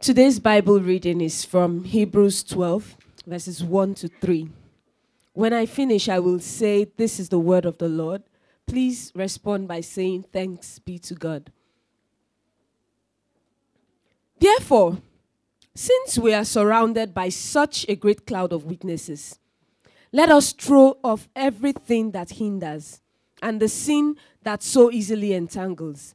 Today's Bible reading is from Hebrews 12, verses 1 to 3. When I finish, I will say, This is the word of the Lord. Please respond by saying, Thanks be to God. Therefore, since we are surrounded by such a great cloud of witnesses, let us throw off everything that hinders and the sin that so easily entangles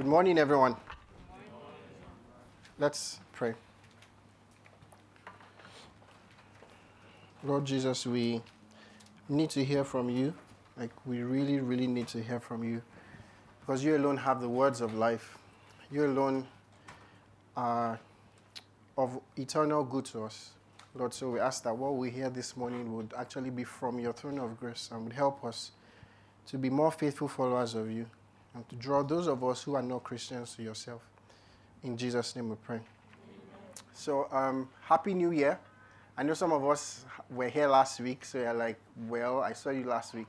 Good morning, everyone. Let's pray. Lord Jesus, we need to hear from you. Like, we really, really need to hear from you. Because you alone have the words of life. You alone are of eternal good to us. Lord, so we ask that what we hear this morning would actually be from your throne of grace and would help us to be more faithful followers of you and to draw those of us who are not Christians to yourself. In Jesus' name we pray. So, um, Happy New Year. I know some of us were here last week, so you're like, well, I saw you last week.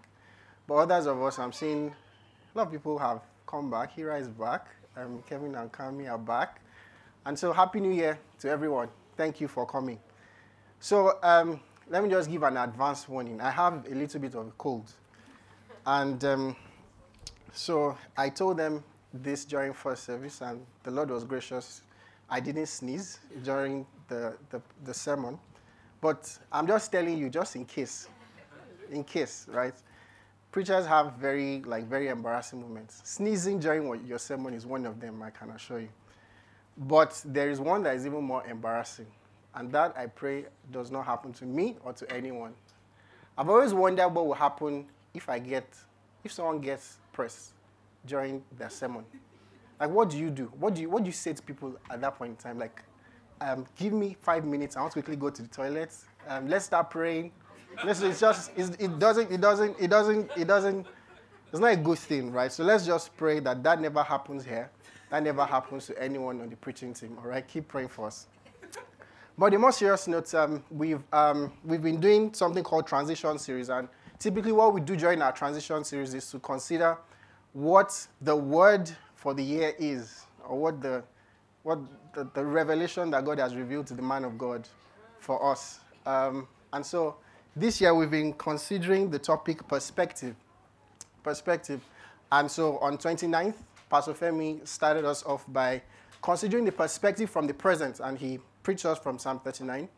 But others of us, I'm seeing a lot of people have come back. Hira is back. Um, Kevin and Kami are back. And so, Happy New Year to everyone. Thank you for coming. So, um, let me just give an advance warning. I have a little bit of a cold. And um, so I told them this during first service, and the Lord was gracious. I didn't sneeze during the, the, the sermon, but I'm just telling you, just in case, in case, right? Preachers have very, like, very embarrassing moments. Sneezing during your sermon is one of them, I can assure you. But there is one that is even more embarrassing, and that I pray does not happen to me or to anyone. I've always wondered what will happen if I get, if someone gets press during their sermon? Like, what do you do? What do you, what do you say to people at that point in time? Like, um, give me five minutes. I want to quickly go to the toilet. Um, let's start praying. Let's, it's just, it's, it doesn't, it doesn't, it doesn't, it doesn't, it's not a good thing, right? So let's just pray that that never happens here. That never happens to anyone on the preaching team, all right? Keep praying for us. But the more serious note, um, we've, um, we've been doing something called transition series, and typically what we do during our transition series is to consider what the word for the year is, or what the what the, the revelation that God has revealed to the man of God for us. Um, and so this year we've been considering the topic perspective. Perspective. And so on 29th, Pastor Femi started us off by considering the perspective from the present, and he preached us from Psalm 39.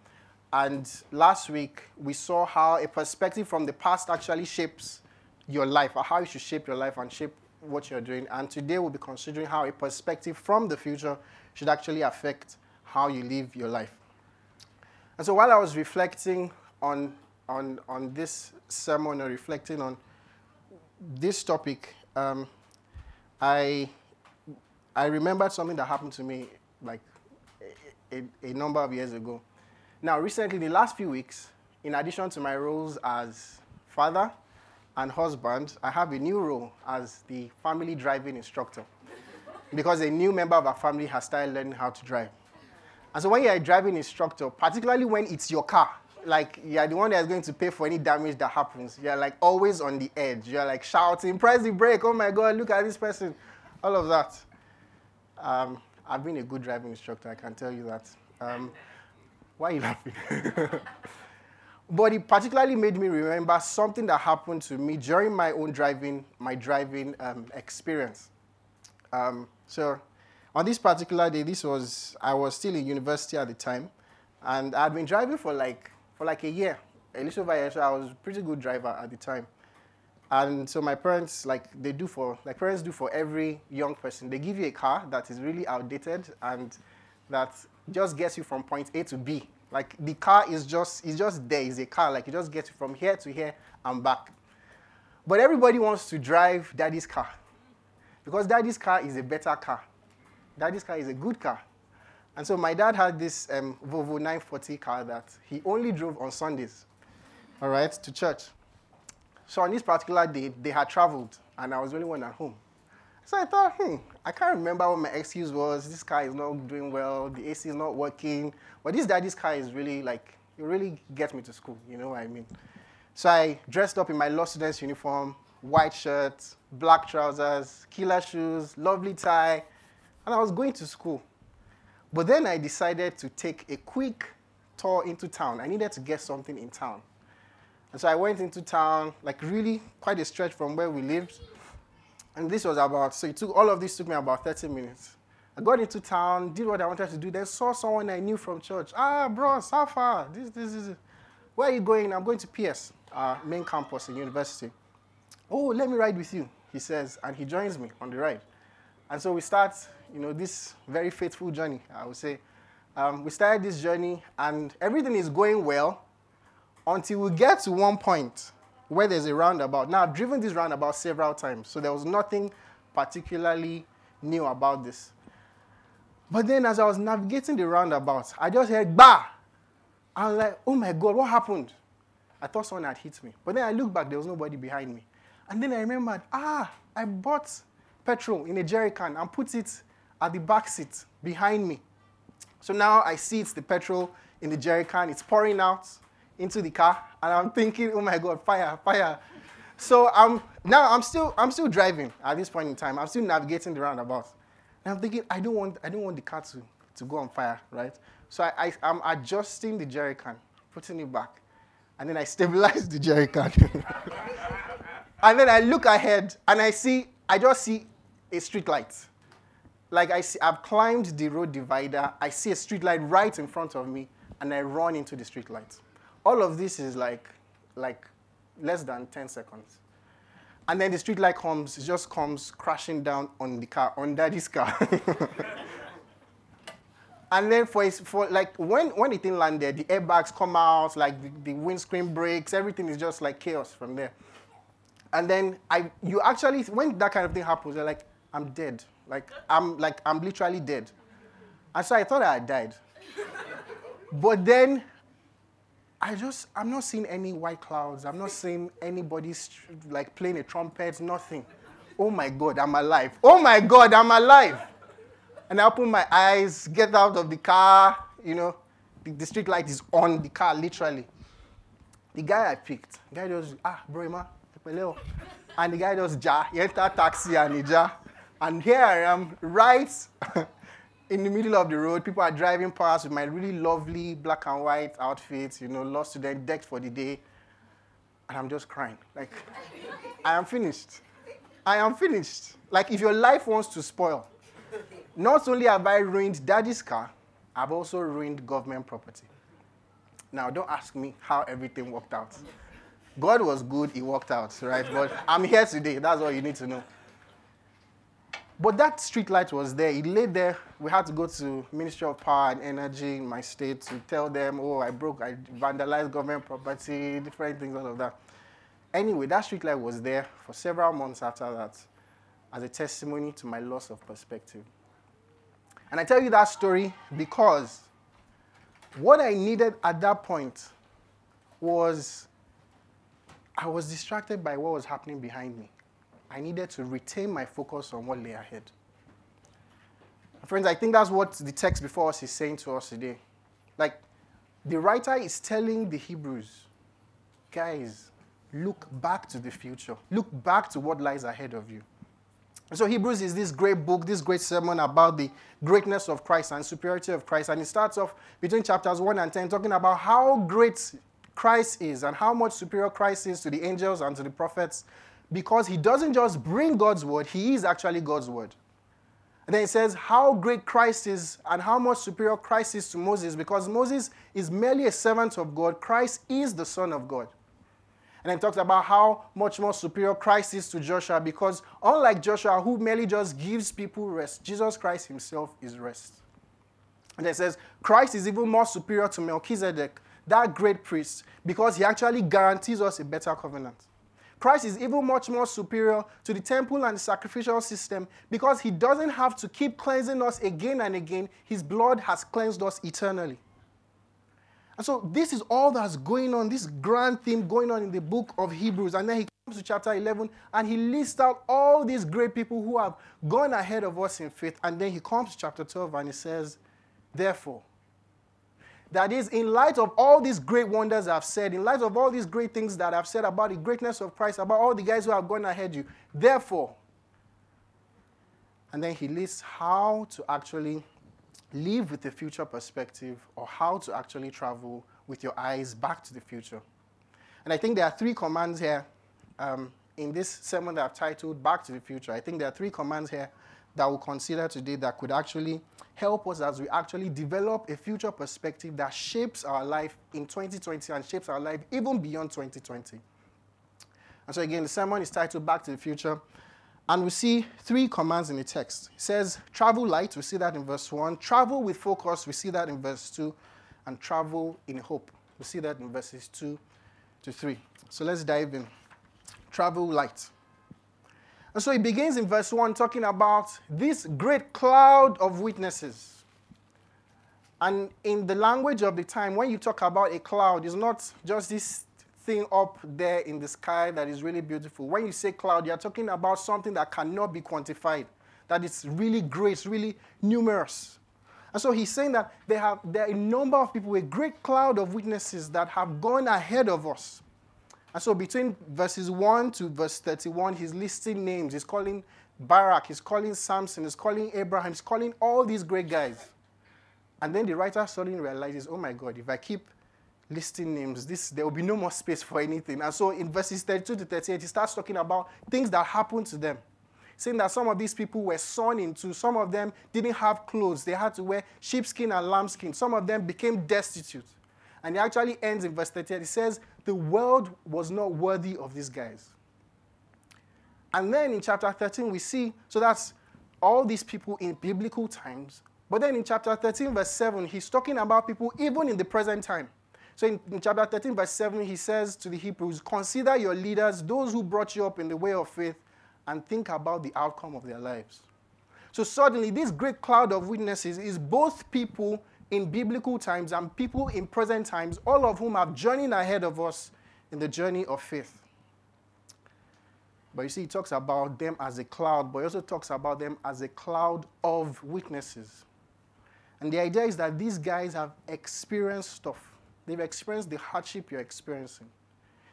And last week, we saw how a perspective from the past actually shapes your life, or how you should shape your life and shape what you're doing. And today we'll be considering how a perspective from the future should actually affect how you live your life. And so while I was reflecting on, on, on this sermon or reflecting on this topic, um, I, I remembered something that happened to me like a, a, a number of years ago. Now, recently, the last few weeks, in addition to my roles as father, and husband, I have a new role as the family driving instructor because a new member of our family has started learning how to drive. And so when you're a driving instructor, particularly when it's your car, like you're the one that's going to pay for any damage that happens, you're like always on the edge. You're like shouting, press the brake, oh my God, look at this person, all of that. Um, I've been a good driving instructor, I can tell you that. Um, why are you laughing? But it particularly made me remember something that happened to me during my own driving, my driving um, experience. Um, so, on this particular day, this was I was still in university at the time, and I'd been driving for like for like a year, a little over a year. So I was a pretty good driver at the time. And so my parents, like they do for, like parents do for every young person, they give you a car that is really outdated and that just gets you from point A to B. Like the car is just, it's just there, it's a car, like you just get from here to here and back. But everybody wants to drive daddy's car because daddy's car is a better car. Daddy's car is a good car. And so my dad had this um, Volvo 940 car that he only drove on Sundays, all right, to church. So on this particular day, they had traveled, and I was the only one at home. So I thought, hmm, I can't remember what my excuse was. This car is not doing well. The AC is not working. But this daddy's car is really like, it really gets me to school. You know what I mean? So I dressed up in my law student's uniform, white shirt, black trousers, killer shoes, lovely tie, and I was going to school. But then I decided to take a quick tour into town. I needed to get something in town. And so I went into town, like really quite a stretch from where we lived. And this was about, so it took, all of this took me about 30 minutes. I got into town, did what I wanted to do, then saw someone I knew from church. Ah, bro, far? This, this, this. Where are you going? I'm going to PS, our main campus in university. Oh, let me ride with you, he says, and he joins me on the ride. And so we start, you know, this very faithful journey, I would say. Um, we started this journey, and everything is going well until we get to one point where there's a roundabout. Now, I've driven this roundabout several times, so there was nothing particularly new about this. But then, as I was navigating the roundabout, I just heard bah. I was like, oh my God, what happened? I thought someone had hit me. But then I looked back, there was nobody behind me. And then I remembered, ah, I bought petrol in a jerry can and put it at the back seat behind me. So now I see it's the petrol in the jerry can, it's pouring out into the car, and I'm thinking, oh my God, fire, fire. So I'm now I'm still I'm still driving at this point in time. I'm still navigating the roundabout. And I'm thinking, I don't want I don't want the car to, to go on fire, right? So I, I am adjusting the jerry can, putting it back, and then I stabilize the jerry can. and then I look ahead and I see I just see a street light. Like I see, I've climbed the road divider. I see a street light right in front of me, and I run into the street light. All of this is like, like less than 10 seconds. And then the street light comes, it just comes crashing down on the car, on daddy's car. and then for, for like when, when the thing landed, the airbags come out, like the, the windscreen breaks, everything is just like chaos from there. And then I, you actually, when that kind of thing happens, you're like, I'm dead. Like I'm like I'm literally dead. And so I thought I died. but then I just, I'm not seeing any white clouds. I'm not seeing anybody like playing a trumpet, nothing. Oh my God, I'm alive. Oh my God, I'm alive. And I open my eyes, get out of the car, you know, the, the street light is on the car, literally. The guy I picked, the guy just, ah, bro, ma, and the guy just ja, he enter taxi and he ja. And here I am, right in the middle of the road, people are driving past with my really lovely black and white outfits, you know, lost student, decked for the day. And I'm just crying. Like, I am finished. I am finished. Like, if your life wants to spoil, not only have I ruined daddy's car, I've also ruined government property. Now, don't ask me how everything worked out. God was good, it worked out, right? But I'm here today. That's all you need to know. But that street light was there. It lay there. We had to go to Ministry of Power and Energy in my state to tell them, oh, I broke, I vandalized government property, different things, all of that. Anyway, that street light was there for several months after that as a testimony to my loss of perspective. And I tell you that story because what I needed at that point was I was distracted by what was happening behind me. I needed to retain my focus on what lay ahead. Friends, I think that's what the text before us is saying to us today. Like, the writer is telling the Hebrews, guys, look back to the future. Look back to what lies ahead of you. So, Hebrews is this great book, this great sermon about the greatness of Christ and superiority of Christ. And it starts off between chapters 1 and 10 talking about how great Christ is and how much superior Christ is to the angels and to the prophets because he doesn't just bring God's word, he is actually God's word. And then it says how great Christ is and how much superior Christ is to Moses because Moses is merely a servant of God. Christ is the Son of God. And then it talks about how much more superior Christ is to Joshua because unlike Joshua, who merely just gives people rest, Jesus Christ himself is rest. And then it says Christ is even more superior to Melchizedek, that great priest, because he actually guarantees us a better covenant. Christ is even much more superior to the temple and the sacrificial system because he doesn't have to keep cleansing us again and again. His blood has cleansed us eternally. And so, this is all that's going on, this grand theme going on in the book of Hebrews. And then he comes to chapter 11 and he lists out all these great people who have gone ahead of us in faith. And then he comes to chapter 12 and he says, Therefore, that is, in light of all these great wonders I've said, in light of all these great things that I've said about the greatness of Christ, about all the guys who have gone ahead you, therefore, and then he lists how to actually live with a future perspective or how to actually travel with your eyes back to the future. And I think there are three commands here um, in this sermon that I've titled Back to the Future. I think there are three commands here that we'll consider today that could actually help us as we actually develop a future perspective that shapes our life in 2020 and shapes our life even beyond 2020. And so, again, the sermon is titled Back to the Future. And we see three commands in the text. It says, travel light, we see that in verse 1. Travel with focus, we see that in verse 2. And travel in hope, we see that in verses 2 to 3. So let's dive in. Travel light. And so he begins in verse 1 talking about this great cloud of witnesses. And in the language of the time, when you talk about a cloud, it's not just this thing up there in the sky that is really beautiful. When you say cloud, you're talking about something that cannot be quantified, that is really great, really numerous. And so he's saying that have, there are a number of people, a great cloud of witnesses that have gone ahead of us. And so between verses 1 to verse 31, he's listing names. He's calling Barak, he's calling Samson, he's calling Abraham, he's calling all these great guys. And then the writer suddenly realizes, oh my God, if I keep listing names, this there will be no more space for anything. And so in verses 32 to 38, he starts talking about things that happened to them. Saying that some of these people were sawn into, some of them didn't have clothes, they had to wear sheepskin and lambskin, some of them became destitute. And he actually ends in verse 38. He says, The world was not worthy of these guys. And then in chapter 13, we see, so that's all these people in biblical times. But then in chapter 13, verse 7, he's talking about people even in the present time. So in, in, chapter 13, verse 7, he says to the Hebrews, Consider your leaders, those who brought you up in the way of faith, and think about the outcome of their lives. So suddenly, this great cloud of witnesses is both people in biblical times and people in present times, all of whom have journeyed ahead of us in the journey of faith. But you see, he talks about them as a cloud, but he also talks about them as a cloud of witnesses. And the idea is that these guys have experienced stuff. They've experienced the hardship you're experiencing.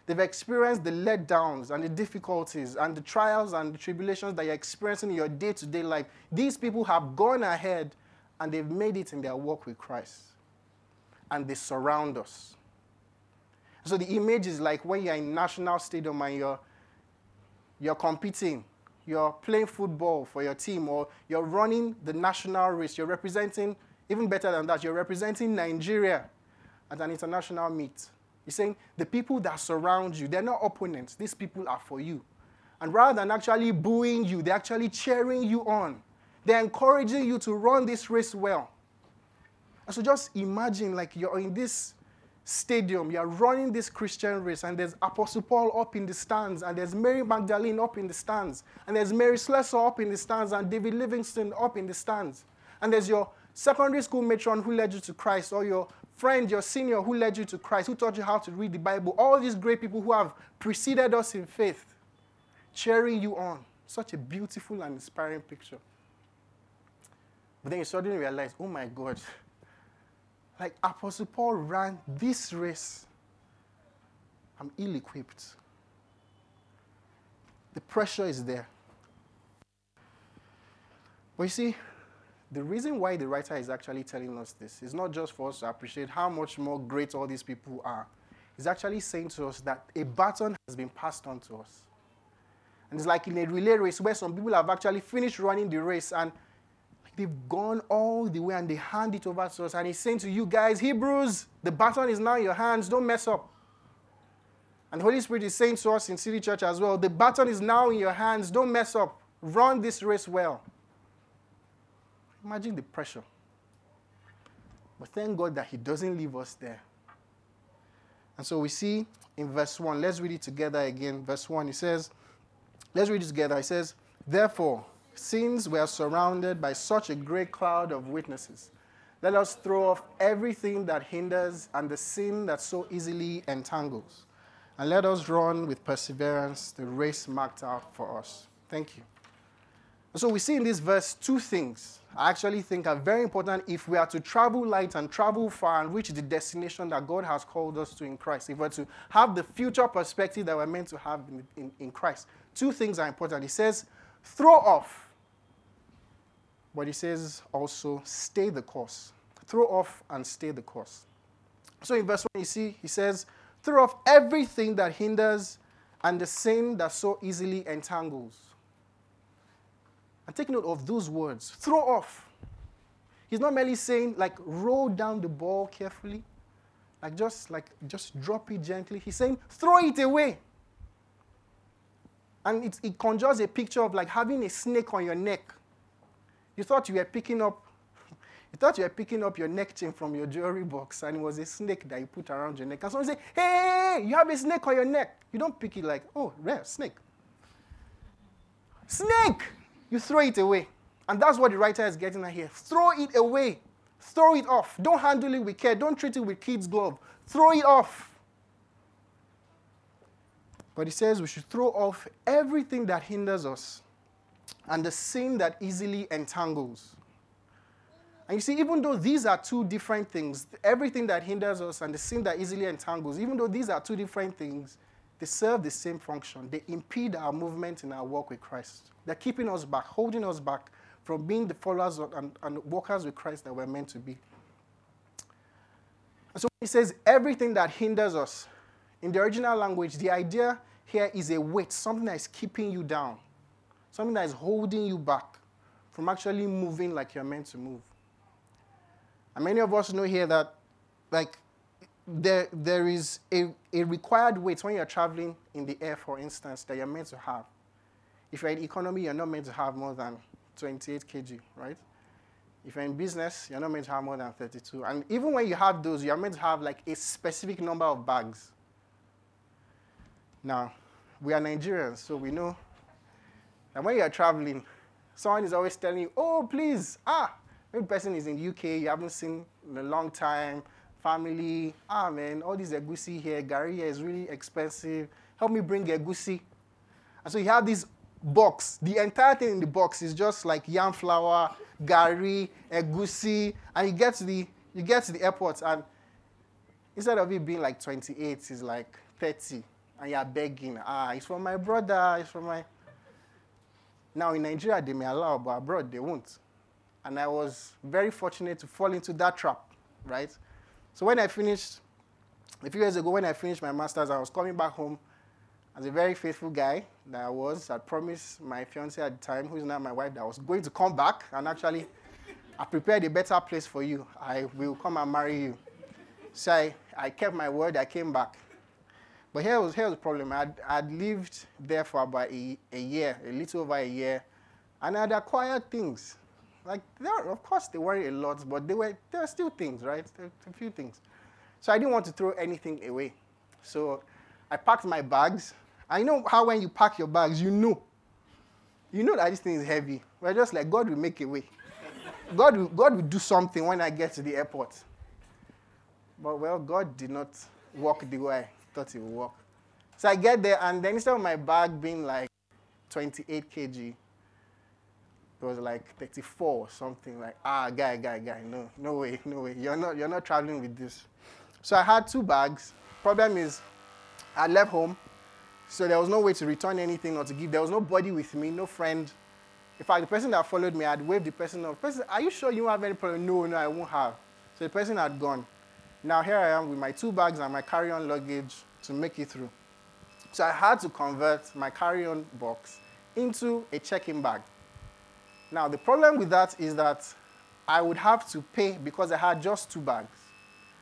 They've experienced the letdowns and the difficulties and the trials and the tribulations that you're experiencing in your day to day life. These people have gone ahead and they've made it in their walk with Christ. And they surround us. So the image is like when you're in national stadium and you're, you're competing, you're playing football for your team, or you're running the national race, you're representing, even better than that, you're representing Nigeria at an international meet. He's saying the people that surround you, they're not opponents. These people are for you. And rather than actually booing you, they're actually cheering you on. They're encouraging you to run this race well. And so just imagine like you're in this stadium, you're running this Christian race, and there's Apostle Paul up in the stands, and there's Mary Magdalene up in the stands, and there's Mary Slessor up in the stands, and David Livingstone up in the stands. And there's your secondary school matron who led you to Christ, or your friend, your senior who led you to Christ, who taught you how to read the Bible. All these great people who have preceded us in faith, cheering you on. Such a beautiful and inspiring picture. But then you suddenly realize, oh my God, like Apostle Paul ran this race. I'm ill equipped. The pressure is there. But you see, the reason why the writer is actually telling us this is not just for us to appreciate how much more great all these people are. is actually saying to us that a baton has been passed on to us. And it's like in a relay race where some people have actually finished running the race and they've gone all the way and they hand it over to us. And he's saying to you guys, Hebrews, the baton is now in your hands. Don't mess up. And the Holy Spirit is saying to us in City Church as well, the baton is now in your hands. Don't mess up. Run this race well. Imagine the pressure. But thank God that He doesn't leave us there. And so we see in verse 1, let's read it together again. Verse 1, He says, let's read it together. He says, Therefore, since we are surrounded by such a great cloud of witnesses, let us throw off everything that hinders and the sin that so easily entangles. And let us run with perseverance the race marked out for us. Thank you. So we see in this verse two things I actually think are very important if we are to travel light and travel far and reach the destination that God has called us to in Christ. If we're to have the future perspective that we're meant to have in, in, in Christ, two things are important. He says, throw off. But he says also, stay the course. Throw off and stay the course. So in verse 1, you see, he says, throw off everything that hinders and the sin that so easily entangles. And take note of those words throw off. He's not merely saying, like, roll down the ball carefully, like, just like, just drop it gently. He's saying, throw it away. And it, it conjures a picture of like having a snake on your neck. You thought you were picking up, you thought you were picking up your neck chain from your jewelry box, and it was a snake that you put around your neck. And someone say, "Hey, you have a snake on your neck." You don't pick it like, "Oh, rare snake." Snake you throw it away. And that's what the writer is getting at here. Throw it away. Throw it off. Don't handle it with care. Don't treat it with kid's glove. Throw it off. But he says we should throw off everything that hinders us and the sin that easily entangles. And you see, even though these are two different things, everything that hinders us and the sin that easily entangles, even though these are two different things, they serve the same function. They impede our movement in our walk with Christ. They're keeping us back, holding us back from being the followers and, and walkers with Christ that we're meant to be. And so he says everything that hinders us. In the original language, the idea here is a weight, something that is keeping you down, something that is holding you back from actually moving like you're meant to move. And many of us know here that, like, there, there is a, a required weight when you're traveling in the air, for instance, that you're meant to have. If you're in economy, you're not meant to have more than 28 kg, right? If you're in business, you're not meant to have more than 32. And even when you have those, you're meant to have like a specific number of bags. Now, we are Nigerians, so we know that when you're traveling, someone is always telling you, oh, please, ah, maybe person is in UK, you haven't seen in a long time, family, ah, man, all this egusi here, gari here is really expensive. Help me bring egusi. And so you have this box. The entire thing in the box is just like yam flour, gari, egusi, and you get to the you get to the airport and instead of it being like 28, it's like 30, and you're begging. Ah, it's for my brother. It's for my. Now in Nigeria they may allow, but abroad they won't. And I was very fortunate to fall into that trap, right? So when I finished, a few years ago, when I finished my master's, I was coming back home as a very faithful guy that I was. I promised my fiance at the time, who is now my wife, that I was going to come back and actually I prepared a better place for you. I will come and marry you. So I, I kept my word, I came back. But here was, here was the problem. I'd, I'd lived there for about a, a year, a little over a year, and I'd acquired things. Like, there, of course, they weren't a lot, but they were, there were still things, right? A few things. So I didn't want to throw anything away. So I packed my bags. I know how when you pack your bags, you know. You know that this thing is heavy. We're just like, God will make a way. God will, God will do something when I get to the airport. But well, God did not walk the way thought it would work. So I get there, and then instead of my bag being like 28 kg, it was like 34 or something. Like, ah, guy, guy, guy, no, no way, no way. You're not, you're not traveling with this. So I had two bags. Problem is, I left home, so there was no way to return anything or to give. There was nobody with me, no friend. In fact, the person that followed me, I'd waved the person off. Person, are you sure you won't have any problem? No, no, I won't have. So the person had gone. Now here I am with my two bags and my carry-on luggage to make it through. So I had to convert my carry-on box into a check-in bag. Now the problem with that is that I would have to pay because I had just two bags.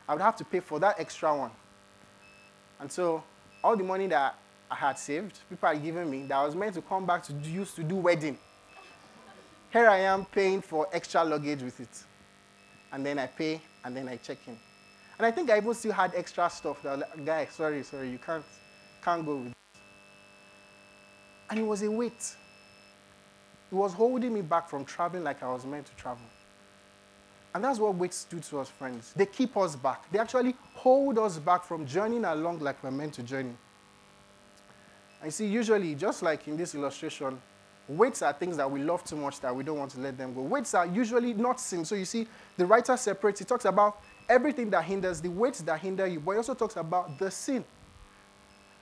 I would have to pay for that extra one. And so all the money that I had saved, people had given me, that I was meant to come back to use to do wedding. Here I am paying for extra luggage with it. And then I pay and then I check in. And I think I even still had extra stuff that like, guy, sorry, sorry, you can't can't go with it. And it was a weight. It was holding me back from traveling like I was meant to travel. And that's what weights do to us, friends. They keep us back. They actually hold us back from journeying along like we're meant to journey. And see, usually, just like in this illustration, weights are things that we love too much that we don't want to let them go. Weights are usually not sin. So you see, the writer separates, he talks about everything that hinders, the weights that hinder you, but he also talks about the sin.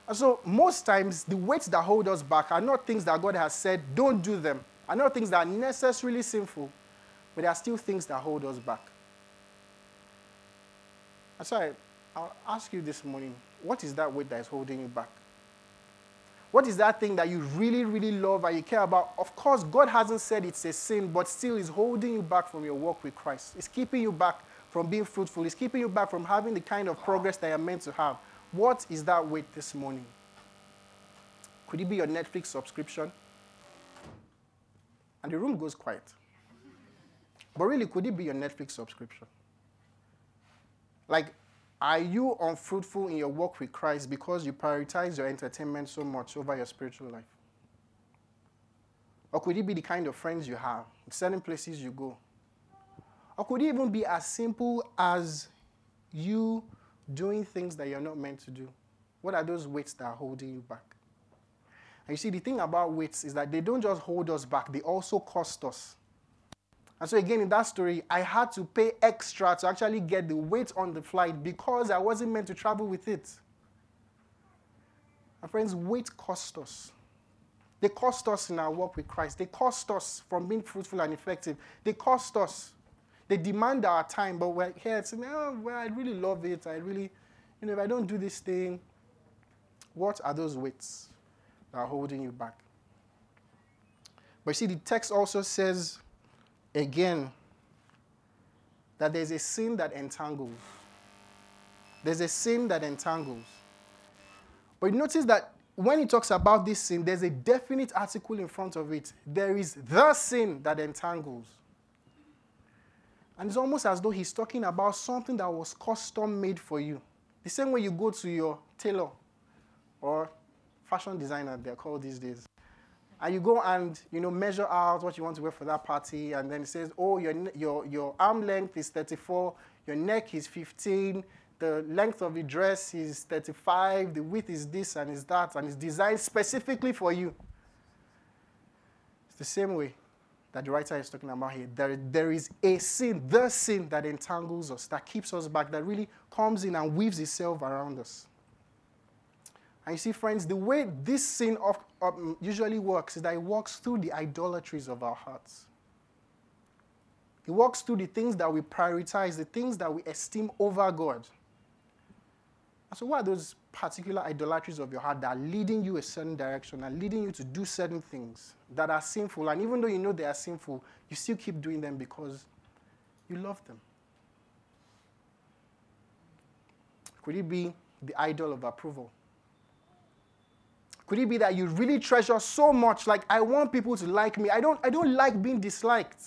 And so most times, the weights that hold us back are not things that God has said, don't do them, are not things that are necessarily sinful, but there are still things that hold us back. And so I, I'll ask you this morning, what is that weight that is holding you back? What is that thing that you really, really love and you care about? Of course, God hasn't said it's a sin, but still is holding you back from your walk with Christ. It's keeping you back from being fruitful. It's keeping you back from having the kind of progress that you're meant to have. What is that weight this morning? Could it be your Netflix subscription? And the room goes quiet. But really, could it be your Netflix subscription? Like, are you unfruitful in your walk with Christ because you prioritize your entertainment so much over your spiritual life? Or could it be the kind of friends you have, certain places you go? Or could it even be as simple as you doing things that you're not meant to do? What are those weights that are holding you back? And you see, the thing about weights is that they don't just hold us back, they also cost us. And so, again, in that story, I had to pay extra to actually get the weight on the flight because I wasn't meant to travel with it. My friends, weight cost us. They cost us in our work with Christ. They cost us from being fruitful and effective. They cost us. They demand our time, but we're here saying, oh, well, I really love it. I really, you know, if I don't do this thing, what are those weights that are holding you back? But see, the text also says, again that there's a sin that entangles. There's a sin that entangles. But notice that when he talks about this sin, there's a definite article in front of it. There is the sin that entangles. And it's almost as though he's talking about something that was custom made for you. The same way you go to your tailor or fashion designer, they're called these days. And you go and you know measure out what you want to wear for that party, and then it says, oh, your, your, your arm length is 34, your neck is 15, the length of the dress is 35, the width is this and is that, and it's designed specifically for you. It's the same way that the writer is talking about here. There, there is a sin, the sin that entangles us, that keeps us back, that really comes in and weaves itself around us. And you see, friends, the way this sin of, um, usually works is that it works through the idolatries of our hearts. It works through the things that we prioritize, the things that we esteem over God. And so, what are those particular idolatries of your heart that are leading you a certain direction and leading you to do certain things that are sinful? And even though you know they are sinful, you still keep doing them because you love them. Could it be the idol of approval? Could it be that you really treasure so much, like I want people to like me? I don't, I don't like being disliked.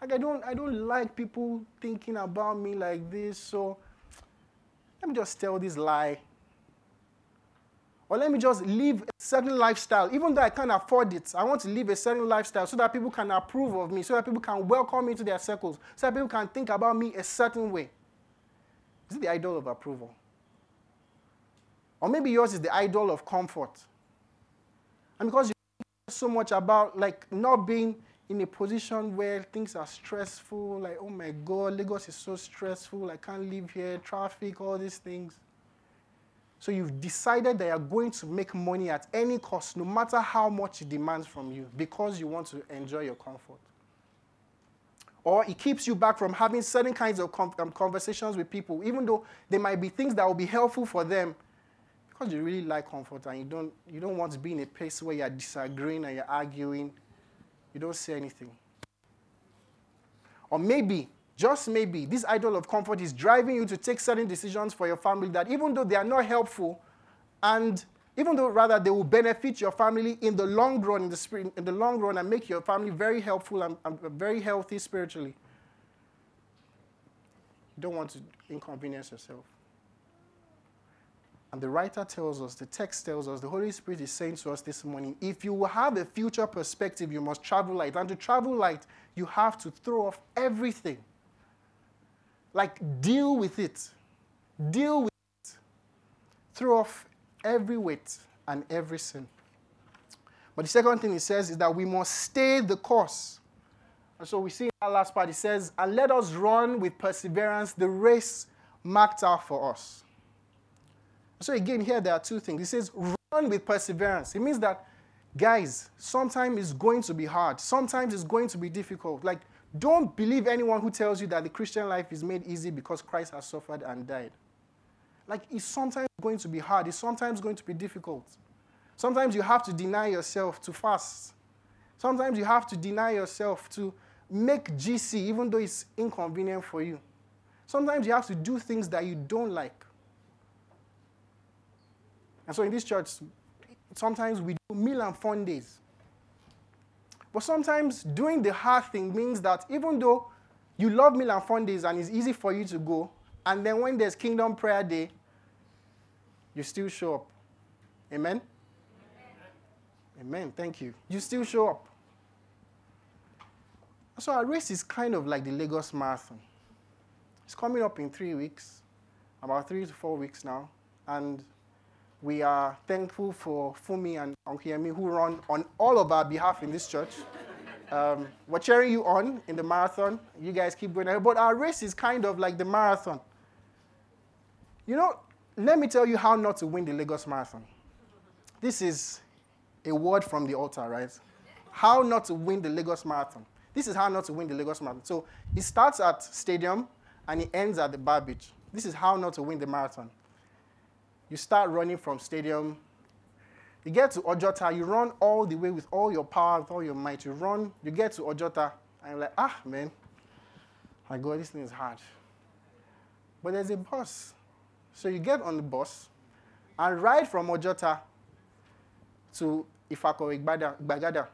Like I don't, I don't like people thinking about me like this. So let me just tell this lie. Or let me just live a certain lifestyle, even though I can't afford it. I want to live a certain lifestyle so that people can approve of me, so that people can welcome me to their circles, so that people can think about me a certain way. Is it the idol of approval? Or maybe yours is the idol of comfort. And because you so much about like not being in a position where things are stressful, like, oh my God, Lagos is so stressful, I can't live here, traffic, all these things. So you've decided that you're going to make money at any cost, no matter how much it demands from you, because you want to enjoy your comfort. or it keeps you back from having certain kinds of um, conversations with people, even though there might be things that will be helpful for them, because you really like comfort and you don't, you don't want to be in a place where you're disagreeing and you're arguing, you don't say anything. Or maybe, just maybe, this idol of comfort is driving you to take certain decisions for your family that even though they are not helpful and even though rather they will benefit your family in the long run, in the, spirit, in the long run, and make your family very helpful and, and very healthy spiritually. You don't want to inconvenience yourself. And the writer tells us, the text tells us, the Holy Spirit is saying to us this morning if you will have a future perspective, you must travel light. And to travel light, you have to throw off everything. Like, deal with it. Deal with it. Throw off every weight and every sin. But the second thing he says is that we must stay the course. And so we see in that last part, he says, and let us run with perseverance the race marked out for us. So again, here there are two things. He says, run with perseverance. It means that, guys, sometimes it's going to be hard. Sometimes it's going to be difficult. Like, don't believe anyone who tells you that the Christian life is made easy because Christ has suffered and died. Like, it's sometimes going to be hard. It's sometimes going to be difficult. Sometimes you have to deny yourself to fast. Sometimes you have to deny yourself to make GC, even though it's inconvenient for you. Sometimes you have to do things that you don't like. And so in this church, sometimes we do meal and fun days. But sometimes doing the hard thing means that even though you love meal and fun days and it's easy for you to go, and then when there's kingdom prayer day, you still show up. Amen? Amen. Thank you. You still show up. So our race is kind of like the Lagos Marathon. It's coming up in three weeks, about three to four weeks now. And we are thankful for Fumi and Onkiemi who run on all of our behalf in this church. Um, we're cheering you on in the marathon. You guys keep going ahead. But our race is kind of like the marathon. You know, let me tell you how not to win the Lagos Marathon. This is a word from the altar, right? How not to win the Lagos Marathon. This is how not to win the Lagos Marathon. So it starts at stadium and it ends at the bar beach. This is how not to win the marathon. You start running from stadium. You get to Ojota, you run all the way with all your power, with all your might. You run, you get to Ojota, and you're like, ah, man, my God, this thing is hard. But there's a bus. So you get on the bus and ride from Ojota to Ifako Gbagada.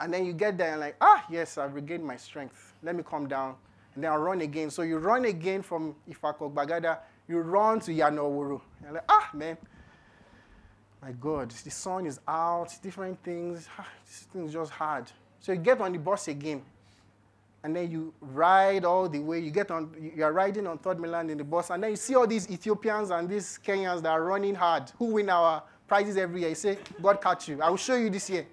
And then you get there and like, ah, yes, I've regained my strength. Let me come down. And then I'll run again. So you run again from Ifako Gbagada, you run to Yanowuru. You're like, ah, man, my God, the sun is out, different things. Ah, this is just hard. So you get on the bus again. And then you ride all the way. You get on, you are riding on Third Mainland in the bus, and then you see all these Ethiopians and these Kenyans that are running hard, who win our prizes every year. You say, God catch you. I will show you this year.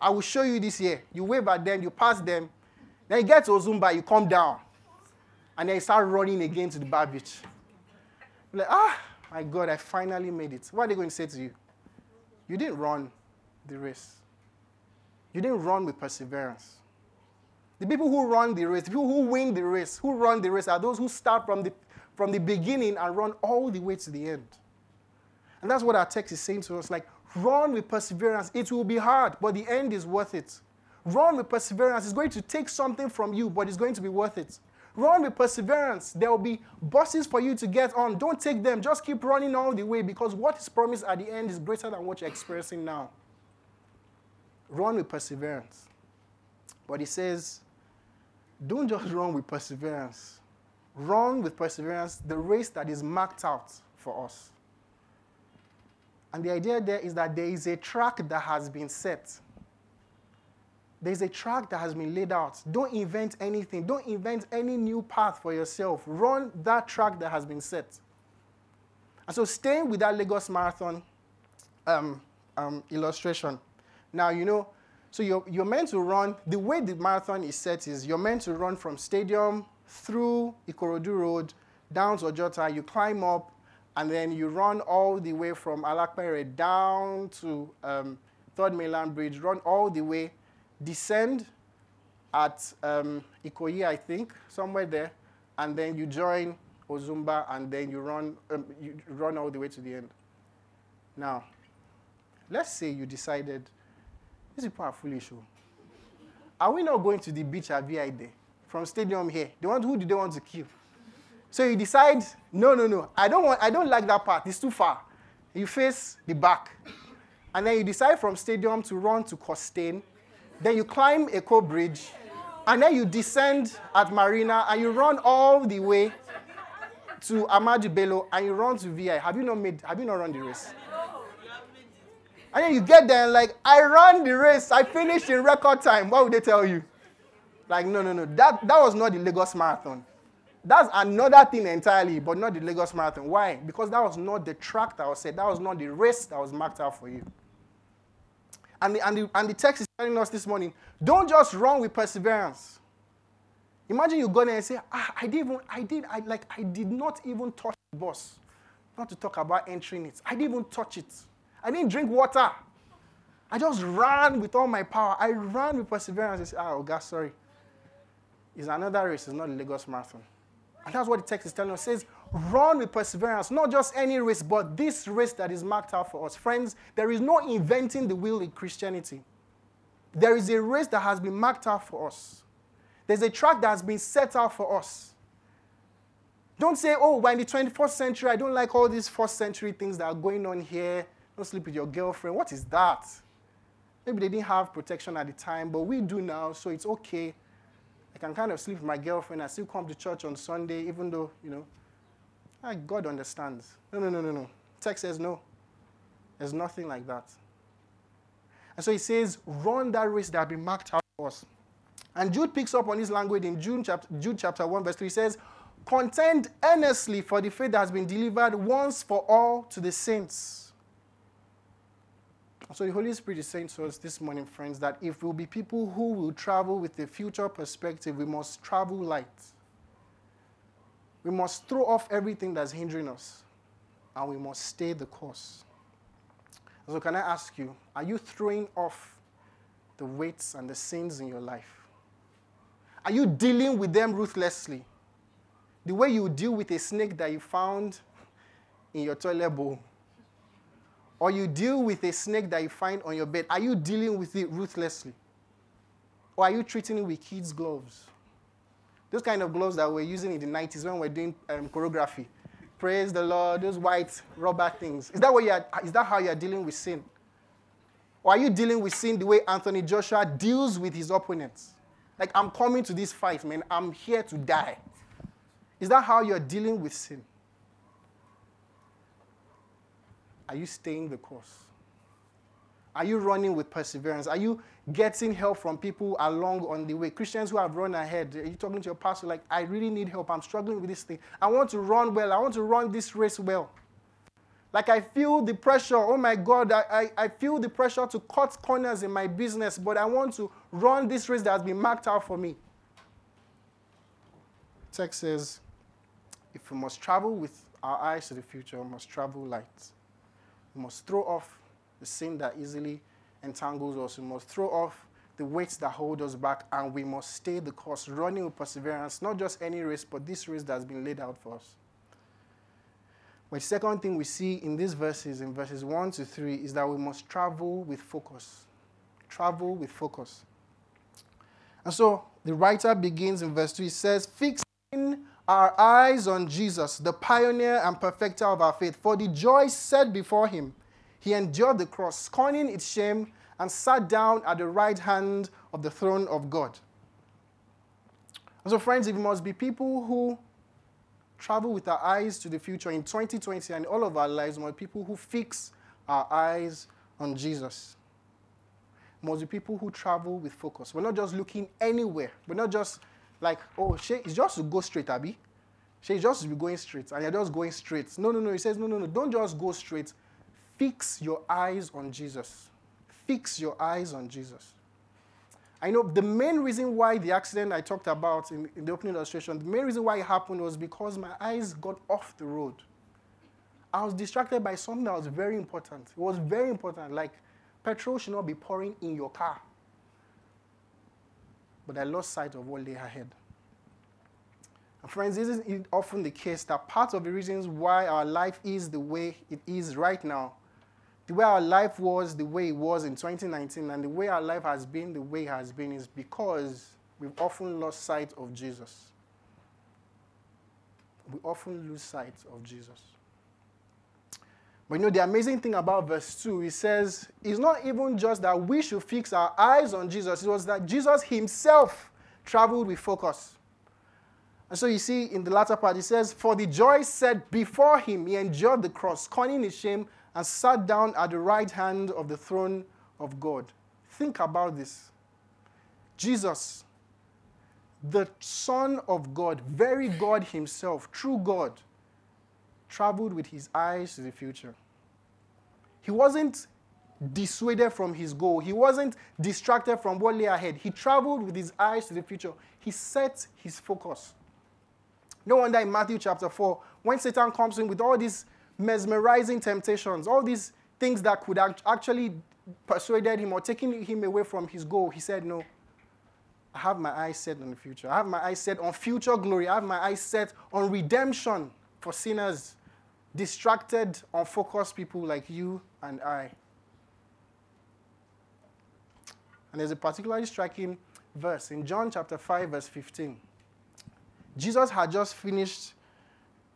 I will show you this year. You wave at them, you pass them. Then you get to Ozumba, you come down. And then you start running again to the bar beach. Like, ah, my God, I finally made it. What are they going to say to you? You didn't run the race. You didn't run with perseverance. The people who run the race, the people who win the race, who run the race are those who start from the, from the beginning and run all the way to the end. And that's what our text is saying to us like, run with perseverance. It will be hard, but the end is worth it. Run with perseverance. It's going to take something from you, but it's going to be worth it. Run with perseverance. There will be buses for you to get on. Don't take them. Just keep running all the way because what is promised at the end is greater than what you're experiencing now. Run with perseverance. But he says, don't just run with perseverance. Run with perseverance the race that is marked out for us. And the idea there is that there is a track that has been set. There's a track that has been laid out. Don't invent anything. Don't invent any new path for yourself. Run that track that has been set. And so, staying with that Lagos Marathon um, um, illustration. Now, you know, so you're, you're meant to run, the way the marathon is set is you're meant to run from stadium through Ikorodu Road down to Ojota. You climb up, and then you run all the way from Alapere down to um, Third Mainland Bridge, run all the way descend at um, Ikoyi, I think, somewhere there, and then you join Ozumba, and then you run, um, you run all the way to the end. Now, let's say you decided, these people are foolish. Are we not going to the beach at VID from stadium here? They want, who do they want to kill? So you decide, no, no, no, I don't want, I don't like that part. It's too far. You face the back, and then you decide from stadium to run to Costain. Then you climb Eko Bridge, and then you descend at Marina, and you run all the way to Ahmadu Bello, and you run to VI. Have you not made? Have you not run the race? And then you get there and like, I ran the race. I finished in record time. What would they tell you? Like, no, no, no. That, that was not the Lagos Marathon. That's another thing entirely, but not the Lagos Marathon. Why? Because that was not the track that was set. That was not the race that was marked out for you. And the, and the, and the text is telling us this morning, don't just run with perseverance. Imagine you go there and say, ah, I didn't even, I did, I like, I did not even touch the bus. Not to talk about entering it. I didn't even touch it. I didn't drink water. I just ran with all my power. I ran with perseverance. I said, oh, God, sorry. It's another race. It's not the Lagos Marathon. And that's what the text is telling us. It says, run with perseverance. Not just any race, but this race that is marked out for us. Friends, there is no inventing the wheel in Christianity. There is a race that has been marked out for us. There's a track that has been set out for us. Don't say, oh, we're in the 21st century. I don't like all these first century things that are going on here. Don't sleep with your girlfriend. What is that? Maybe they didn't have protection at the time, but we do now, so it's okay. I can kind of sleep with my girlfriend. I still come to church on Sunday, even though, you know, ah, God understands. No, no, no, no, no. Text says no. There's nothing like that. And so he says, run that race that has been marked out for us. And Jude picks up on this language in Jude chapter, Jude chapter 1, verse 3. He says, Contend earnestly for the faith that has been delivered once for all to the saints. So the Holy Spirit is saying to us this morning, friends, that if we'll be people who will travel with a future perspective, we must travel light. We must throw off everything that's hindering us, and we must stay the course. So, can I ask you, are you throwing off the weights and the sins in your life? Are you dealing with them ruthlessly? The way you deal with a snake that you found in your toilet bowl or you deal with a snake that you find on your bed, are you dealing with it ruthlessly? Or are you treating it with kids' gloves? Those kind of gloves that we're using in the 90s when we're doing um, choreography. Praise the Lord, those white rubber things. Is that, what you are, is that how you're dealing with sin? Or are you dealing with sin the way Anthony Joshua deals with his opponents? Like, I'm coming to this fight, man. I'm here to die. Is that how you're dealing with sin? Are you staying the course? Are you running with perseverance? Are you getting help from people along on the way? Christians who have run ahead, are you talking to your pastor like, I really need help. I'm struggling with this thing. I want to run well. I want to run this race well. Like I feel the pressure. Oh my God, I, I, I feel the pressure to cut corners in my business, but I want to run this race that has been marked out for me. Text says, if we must travel with our eyes to the future, we must travel light. We must throw off the sin that easily entangles us. We must throw off the weights that hold us back, and we must stay the course, running with perseverance, not just any race, but this race that has been laid out for us. The second thing we see in these verses, in verses 1 to 3, is that we must travel with focus. Travel with focus. And so the writer begins in verse 2. He says, Fixing our eyes on Jesus, the pioneer and perfecter of our faith. For the joy set before him, he endured the cross, scorning its shame, and sat down at the right hand of the throne of God. And so, friends, we must be people who travel with our eyes to the future in 2020 and all of our lives, must be people who fix our eyes on Jesus. Must be people who travel with focus. We're not just looking anywhere. We're not just like, oh, it's just to go straight, Abby. She just be going straight, and you're just going straight. No, no, no. He says, no, no, no. Don't just go straight. Fix your eyes on Jesus. Fix your eyes on Jesus. I know the main reason why the accident I talked about in, in the opening illustration, the main reason why it happened was because my eyes got off the road. I was distracted by something that was very important. It was very important. Like, petrol should not be pouring in your car. but I lost sight of what lay ahead. And friends, this is often the case that part of the reasons why our life is the way it is right now, the way our life was the way it was in 2019, and the way our life has been the way it has been is because we've often lost sight of Jesus. We often lose sight of Jesus. But you know, the amazing thing about verse 2, it says, it's not even just that we should fix our eyes on Jesus, it was that Jesus himself traveled with focus. And so you see in the latter part, it says, For the joy set before him, he endured the cross, scorning his shame, and sat down at the right hand of the throne of God. Think about this. Jesus, the Son of God, very God himself, true God, traveled with his eyes to the future. He wasn't dissuaded from his goal. He wasn't distracted from what lay ahead. He traveled with his eyes to the future. He set his focus. No wonder in Matthew chapter 4, when Satan comes in with all these mesmerizing temptations, all these things that could actually persuaded him or taking him away from his goal, he said, No, I have my eyes set on the future. I have my eyes set on future glory. I have my eyes set on redemption for sinners, distracted, unfocused people like you and I. And there's a particularly striking verse in John chapter 5, verse 15. Jesus had just finished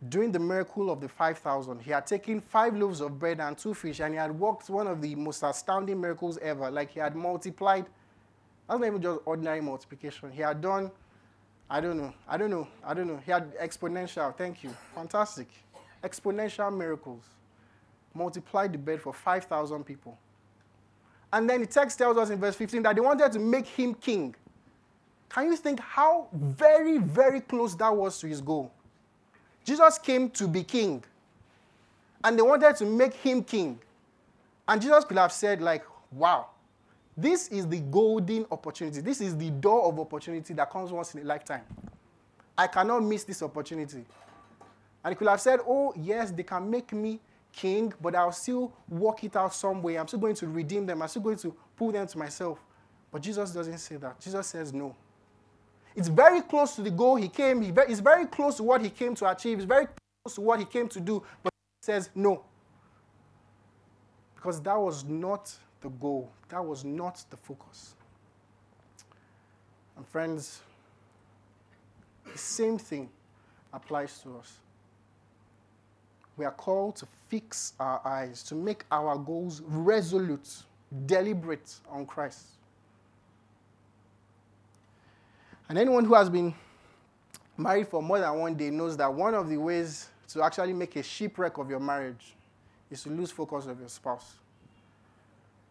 doing the miracle of the 5,000. He had taken five loaves of bread and two fish, and he had worked one of the most astounding miracles ever. Like he had multiplied. That's not even just ordinary multiplication. He had done, I don't know, I don't know, I don't know. He had exponential. Thank you. Fantastic. Exponential miracles. Multiplied the bread for 5,000 people. And then the text tells us in verse 15 that they wanted to make him king. Can you think how very, very close that was to his goal? Jesus came to be king, and they wanted to make him king. And Jesus could have said, like, wow, this is the golden opportunity. This is the door of opportunity that comes once in a lifetime. I cannot miss this opportunity. And he could have said, oh, yes, they can make me king, but I'll still work it out some way. I'm still going to redeem them. I'm still going to pull them to myself. But Jesus doesn't say that. Jesus says, no. It's very close to the goal he came. He it's very close to what he came to achieve. It's very close to what he came to do. But he says no. Because that was not the goal. That was not the focus. And friends, the same thing applies to us. We are called to fix our eyes, to make our goals resolute, deliberate on Christ. And anyone who has been married for more than one day knows that one of the ways to actually make a shipwreck of your marriage is to lose focus of your spouse.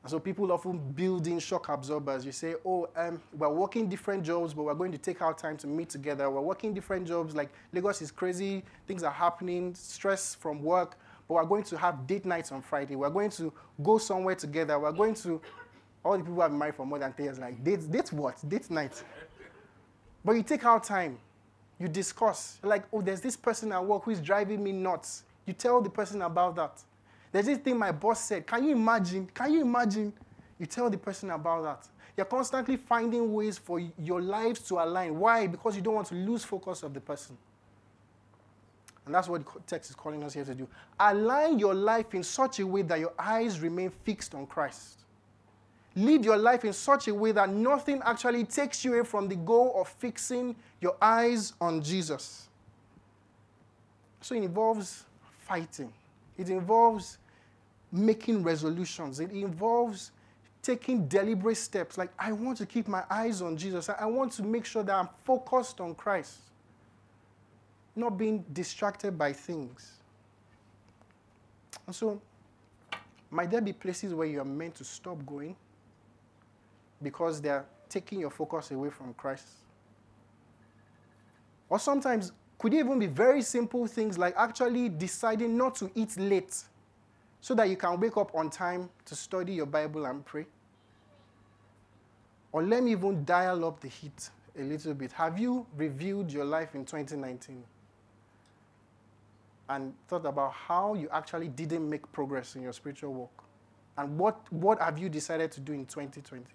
And so people often build in shock absorbers. You say, oh, um, we're working different jobs, but we're going to take our time to meet together. We're working different jobs, like Lagos is crazy, things are happening, stress from work, but we're going to have date nights on Friday. We're going to go somewhere together. We're going to, all the people who have been married for more than 10 years, like, date, date what? Date night. But you take out time, you discuss. Like, oh, there's this person at work who is driving me nuts. You tell the person about that. There's this thing my boss said. Can you imagine? Can you imagine? You tell the person about that. You're constantly finding ways for your lives to align. Why? Because you don't want to lose focus of the person. And that's what the text is calling us here to do. Align your life in such a way that your eyes remain fixed on Christ. Live your life in such a way that nothing actually takes you away from the goal of fixing your eyes on Jesus. So it involves fighting, it involves making resolutions, it involves taking deliberate steps. Like, I want to keep my eyes on Jesus, I want to make sure that I'm focused on Christ, not being distracted by things. And so, might there be places where you are meant to stop going? Because they're taking your focus away from Christ. Or sometimes, could even be very simple things like actually deciding not to eat late so that you can wake up on time to study your Bible and pray? Or let me even dial up the heat a little bit. Have you reviewed your life in 2019 and thought about how you actually didn't make progress in your spiritual walk? And what, what have you decided to do in 2020?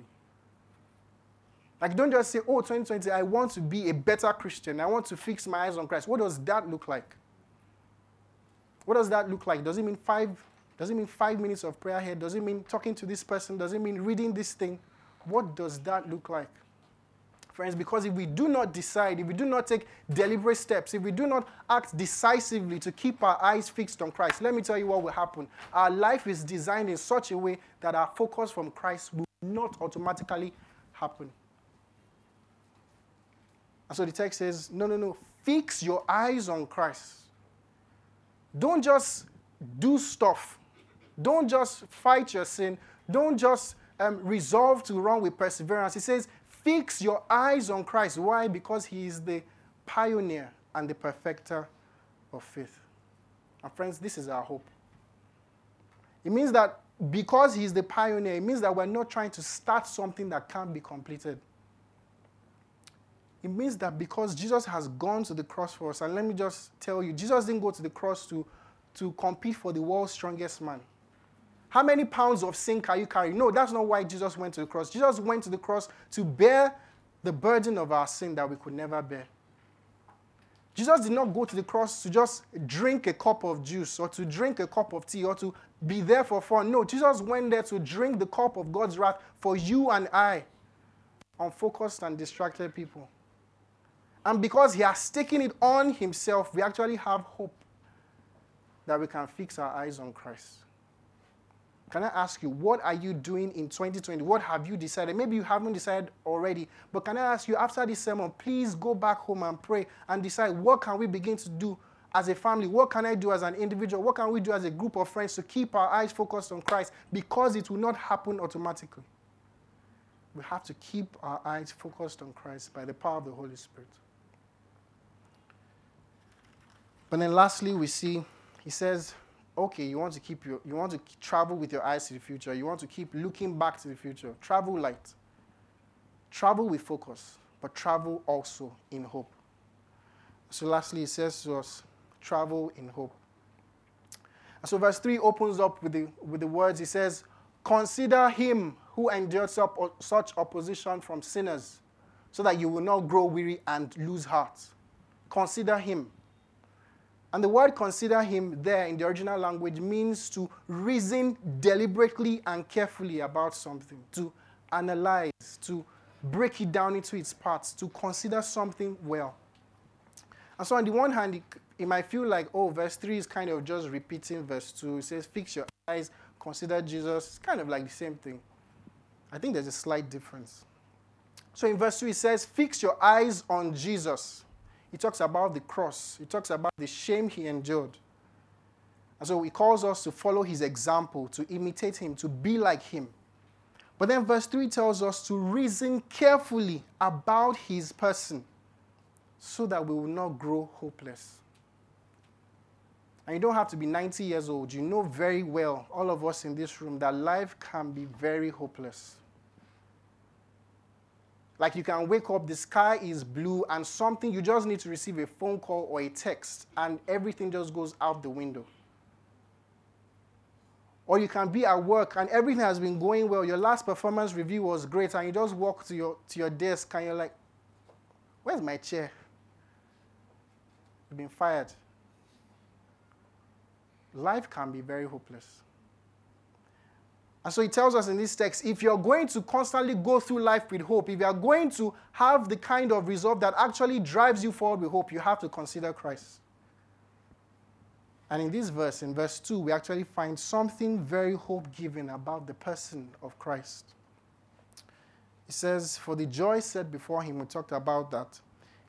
Like, don't just say, oh, 2020, I want to be a better Christian. I want to fix my eyes on Christ. What does that look like? What does that look like? Does it mean five? Does it mean five minutes of prayer here? Does it mean talking to this person? Does it mean reading this thing? What does that look like? Friends, because if we do not decide, if we do not take deliberate steps, if we do not act decisively to keep our eyes fixed on Christ, let me tell you what will happen. Our life is designed in such a way that our focus from Christ will not automatically happen. And so the text says, no, no, no, fix your eyes on Christ. Don't just do stuff. Don't just fight your sin. Don't just um, resolve to run with perseverance. He says, Fix your eyes on Christ. Why? Because he is the pioneer and the perfecter of faith. And friends, this is our hope. It means that because he's the pioneer, it means that we're not trying to start something that can't be completed. It means that because Jesus has gone to the cross for us, and let me just tell you, Jesus didn't go to the cross to, to compete for the world's strongest man. How many pounds of sin can you carry? No, that's not why Jesus went to the cross. Jesus went to the cross to bear the burden of our sin that we could never bear. Jesus did not go to the cross to just drink a cup of juice or to drink a cup of tea or to be there for fun. No, Jesus went there to drink the cup of God's wrath for you and I, unfocused and distracted people. And because he has taken it on himself, we actually have hope that we can fix our eyes on Christ. Can I ask you, what are you doing in 2020? What have you decided? Maybe you haven't decided already, but can I ask you, after this sermon, please go back home and pray and decide what can we begin to do as a family? What can I do as an individual? What can we do as a group of friends to keep our eyes focused on Christ? Because it will not happen automatically. We have to keep our eyes focused on Christ by the power of the Holy Spirit. But then lastly, we see, he says, okay, you want to keep your, you want to travel with your eyes to the future. You want to keep looking back to the future. Travel light. Travel with focus, but travel also in hope. So lastly, he says to us, travel in hope. And so verse 3 opens up with the, with the words, he says, Consider him who endured such opposition from sinners, so that you will not grow weary and lose heart. Consider him. And the word consider him there in the original language means to reason deliberately and carefully about something, to analyze, to break it down into its parts, to consider something well. And so, on the one hand, it, it might feel like, oh, verse 3 is kind of just repeating verse 2. It says, Fix your eyes, consider Jesus. It's kind of like the same thing. I think there's a slight difference. So, in verse 2, it says, Fix your eyes on Jesus. He talks about the cross, he talks about the shame he endured. And so he calls us to follow his example, to imitate him, to be like him. But then verse 3 tells us to reason carefully about his person so that we will not grow hopeless. And you don't have to be 90 years old. You know very well, all of us in this room, that life can be very hopeless. Like you can wake up, the sky is blue, and something, you just need to receive a phone call or a text, and everything just goes out the window. Or you can be at work and everything has been going well. Your last performance review was great, and you just walk to your, to your desk and you're like, Where's my chair? You've been fired. Life can be very hopeless. And so he tells us in this text if you're going to constantly go through life with hope, if you're going to have the kind of resolve that actually drives you forward with hope, you have to consider Christ. And in this verse, in verse 2, we actually find something very hope giving about the person of Christ. He says, For the joy set before him, we talked about that.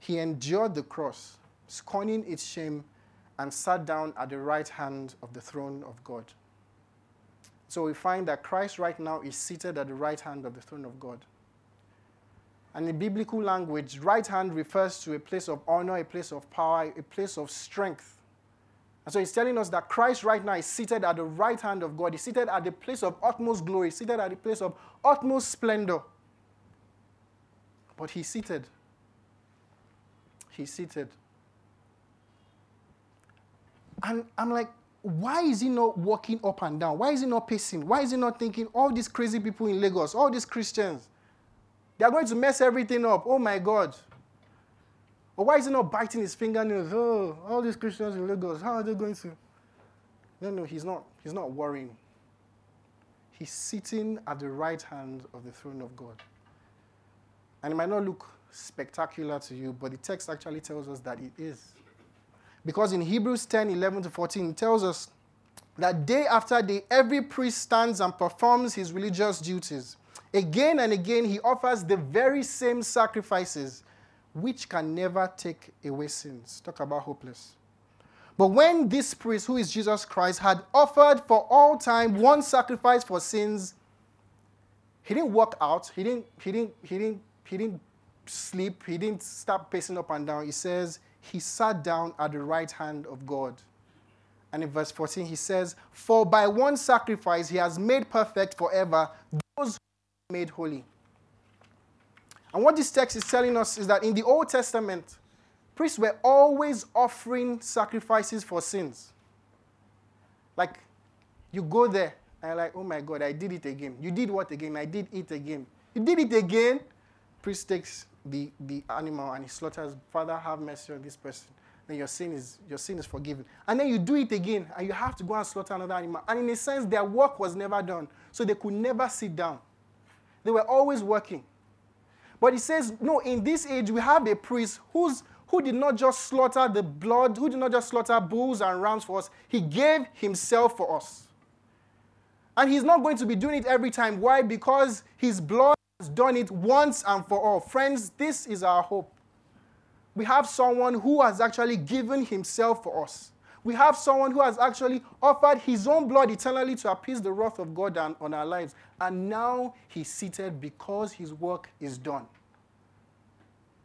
He endured the cross, scorning its shame, and sat down at the right hand of the throne of God. So we find that Christ right now is seated at the right hand of the throne of God. And in biblical language, right hand refers to a place of honor, a place of power, a place of strength. And so he's telling us that Christ right now is seated at the right hand of God. He's seated at the place of utmost glory, seated at the place of utmost splendor. But he's seated. He's seated. And I'm like, why is he not walking up and down? Why is he not pacing? Why is he not thinking, all these crazy people in Lagos, all these Christians, They are going to mess everything up. Oh my God. Or why is he not biting his fingernails? Oh, all these Christians in Lagos, how are they going to? No, no, he's not. He's not worrying. He's sitting at the right hand of the throne of God. And it might not look spectacular to you, but the text actually tells us that it is. Because in Hebrews 10 11 to 14, it tells us that day after day, every priest stands and performs his religious duties. Again and again, he offers the very same sacrifices, which can never take away sins. Talk about hopeless. But when this priest, who is Jesus Christ, had offered for all time one sacrifice for sins, he didn't walk out, he didn't, he didn't, he didn't, he didn't sleep, he didn't stop pacing up and down. He says, he sat down at the right hand of God. And in verse 14, he says, For by one sacrifice he has made perfect forever those who made holy. And what this text is telling us is that in the Old Testament, priests were always offering sacrifices for sins. Like, you go there and like, oh my God, I did it again. You did what again? I did it again. You did it again. Priest takes the, the animal and he slaughters. Father, have mercy on this person. Then your sin is your sin is forgiven. And then you do it again, and you have to go and slaughter another animal. And in a sense, their work was never done. So they could never sit down. They were always working. But he says, no, in this age we have a priest who's who did not just slaughter the blood, who did not just slaughter bulls and rams for us, he gave himself for us. And he's not going to be doing it every time. Why? Because his blood has done it once and for all. Friends, this is our hope. We have someone who has actually given himself for us. We have someone who has actually offered his own blood eternally to appease the wrath of God on our lives. And now he's seated because his work is done.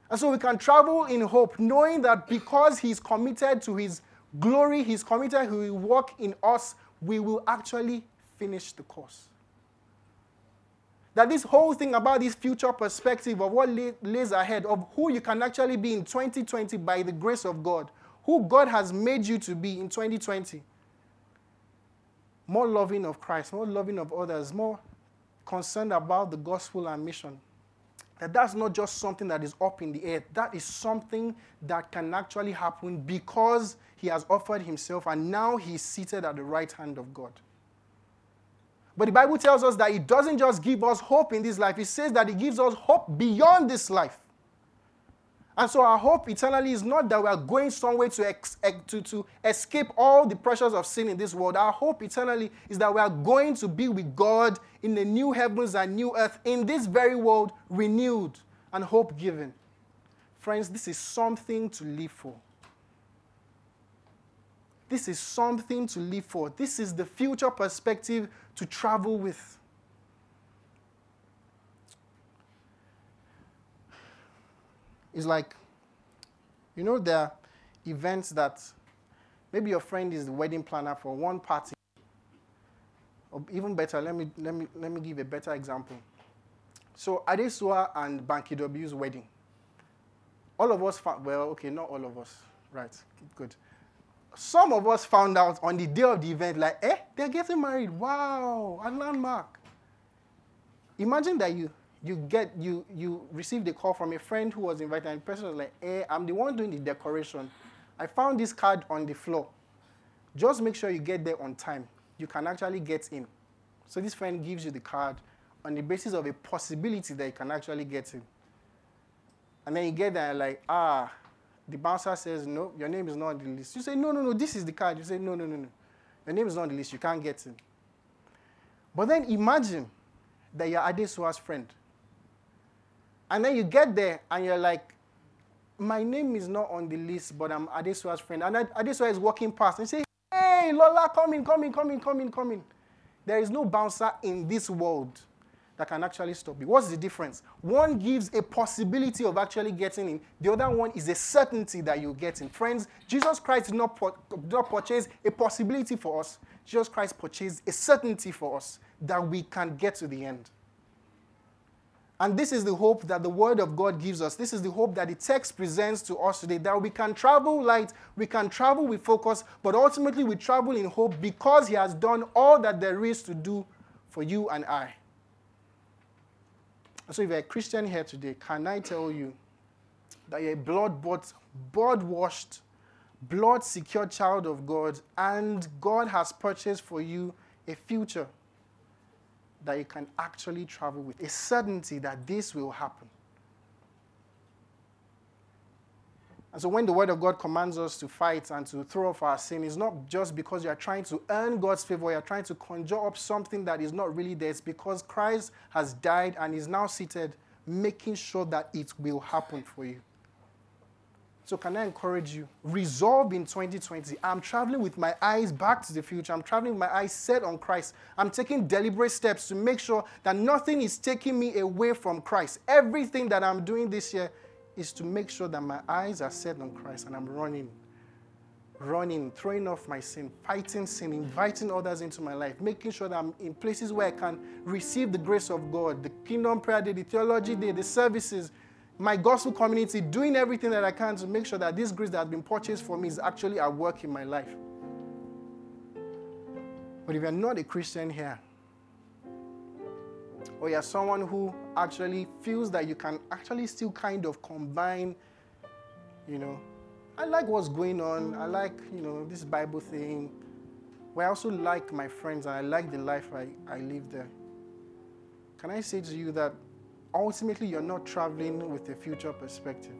And so we can travel in hope, knowing that because he's committed to his glory, he's committed to his work in us, we will actually finish the course. That this whole thing about this future perspective of what lays ahead, of who you can actually be in 2020 by the grace of God, who God has made you to be in 2020. More loving of Christ, more loving of others, more concerned about the gospel and mission. That that's not just something that is up in the air. That is something that can actually happen because he has offered himself and now he's seated at the right hand of God. But the Bible tells us that it doesn't just give us hope in this life, it says that it gives us hope beyond this life. And so our hope eternally is not that we are going somewhere to, ex- to, to escape all the pressures of sin in this world. Our hope eternally is that we are going to be with God in the new heavens and new earth, in this very world, renewed and hope given. Friends, this is something to live for. This is something to live for. This is the future perspective to travel with. It's like, you know, there are events that maybe your friend is the wedding planner for one party. Or even better, let me, let me, let me give a better example. So, Adesua and Banky W's wedding. All of us found, well, okay, not all of us. Right, good. Some of us found out on the day of the event, like, eh, they're getting married. Wow, a landmark. Imagine that you you get you you received a call from a friend who was invited, and the person was like, "Hey, eh, I'm the one doing the decoration. I found this card on the floor. Just make sure you get there on time. You can actually get in." So this friend gives you the card on the basis of a possibility that you can actually get in. And then you get there like, ah, the bouncer says, no, your name is not on the list. You say, no, no, no, this is the card. You say, no, no, no, no. Your name is not on the list. You can't get in. But then imagine that you're Adesua's friend. And then you get there and you're like, my name is not on the list, but I'm Adesua's friend. And Adesua is walking past and say, hey, Lola, come in, come in, come in, come in, come in. There is no bouncer in this world that can actually stop you. What's the difference? One gives a possibility of actually getting in, the other one is a certainty that you get in. Friends, Jesus Christ did not, did not purchase a possibility for us, Jesus Christ purchased a certainty for us that we can get to the end. And this is the hope that the Word of God gives us. This is the hope that the text presents to us today that we can travel light, we can travel with focus, but ultimately we travel in hope because He has done all that there is to do for you and I. So, if you're a Christian here today, can I tell you that you're a blood bought, blood washed, blood secured child of God, and God has purchased for you a future that you can actually travel with, a certainty that this will happen. And so when the word of God commands us to fight and to throw off our sin, it's not just because you are trying to earn God's favor, you're trying to conjure up something that is not really there. It's because Christ has died and is now seated, making sure that it will happen for you. So, can I encourage you? Resolve in 2020. I'm traveling with my eyes back to the future. I'm traveling with my eyes set on Christ. I'm taking deliberate steps to make sure that nothing is taking me away from Christ. Everything that I'm doing this year is to make sure that my eyes are set on Christ and I'm running, running, throwing off my sin, fighting sin, inviting others into my life, making sure that I'm in places where I can receive the grace of God, the kingdom prayer day, the theology day, the services, my gospel community, doing everything that I can to make sure that this grace that has been purchased for me is actually at work in my life. But if you're not a Christian here, or you're someone who actually feels that you can actually still kind of combine, you know, I like what's going on. I like, you know, this Bible thing. But I also like my friends and I like the life I, I live there. Can I say to you that ultimately you're not traveling with a future perspective?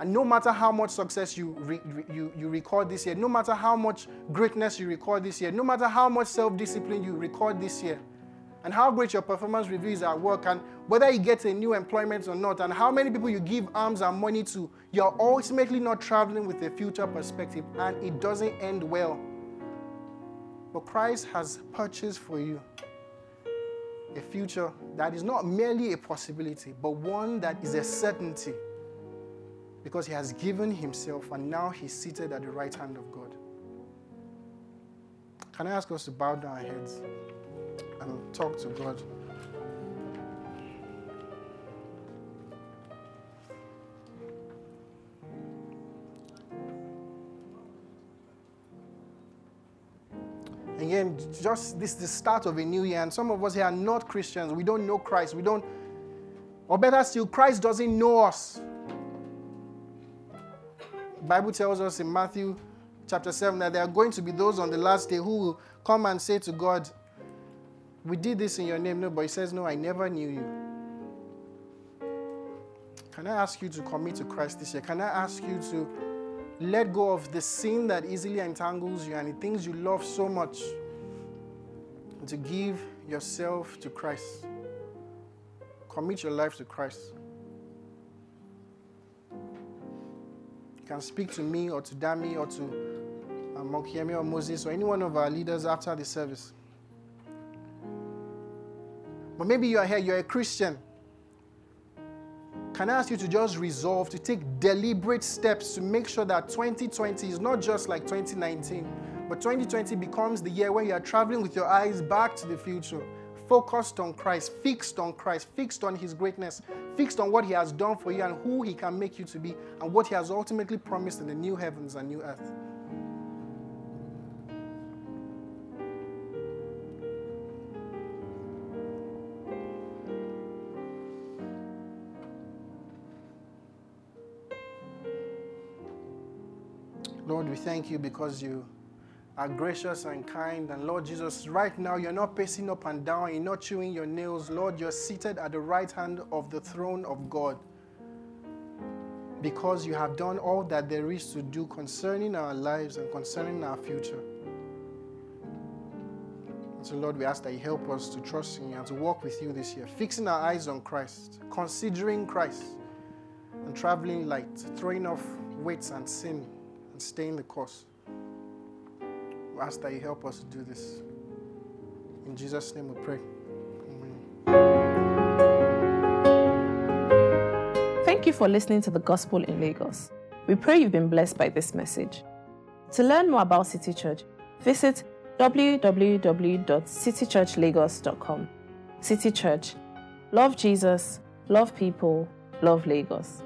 And no matter how much success you, re, you, you record this year, no matter how much greatness you record this year, no matter how much self discipline you record this year, and how great your performance reviews at work and whether you get a new employment or not and how many people you give arms and money to, you're ultimately not traveling with a future perspective and it doesn't end well. But Christ has purchased for you a future that is not merely a possibility, but one that is a certainty because he has given himself and now he's seated at the right hand of God. Can I ask us to bow down our heads? And talk to God. Again, just this is the start of a new year, and some of us here are not Christians. We don't know Christ. We don't, or better still, Christ doesn't know us. The Bible tells us in Matthew chapter 7 that there are going to be those on the last day who will come and say to God, we did this in your name. No, but he says, No, I never knew you. Can I ask you to commit to Christ this year? Can I ask you to let go of the sin that easily entangles you and the things you love so much and to give yourself to Christ? Commit your life to Christ. You can speak to me or to Dami or to uh, Mokiemi or Moses or any one of our leaders after the service. But maybe you are here, you're a Christian. Can I ask you to just resolve to take deliberate steps to make sure that 2020 is not just like 2019, but 2020 becomes the year where you are traveling with your eyes back to the future, focused on Christ, fixed on Christ, fixed on His greatness, fixed on what He has done for you and who He can make you to be, and what He has ultimately promised in the new heavens and new earth. Lord, we thank you because you are gracious and kind. And Lord Jesus, right now you're not pacing up and down, you're not chewing your nails. Lord, you're seated at the right hand of the throne of God because you have done all that there is to do concerning our lives and concerning our future. So, Lord, we ask that you help us to trust in you and to walk with you this year, fixing our eyes on Christ, considering Christ, and traveling light, throwing off weights and sin and stay in the course. We ask that you help us to do this. In Jesus' name we pray. Amen. Thank you for listening to the Gospel in Lagos. We pray you've been blessed by this message. To learn more about City Church, visit www.citychurchlagos.com. City Church. Love Jesus, love people, love Lagos.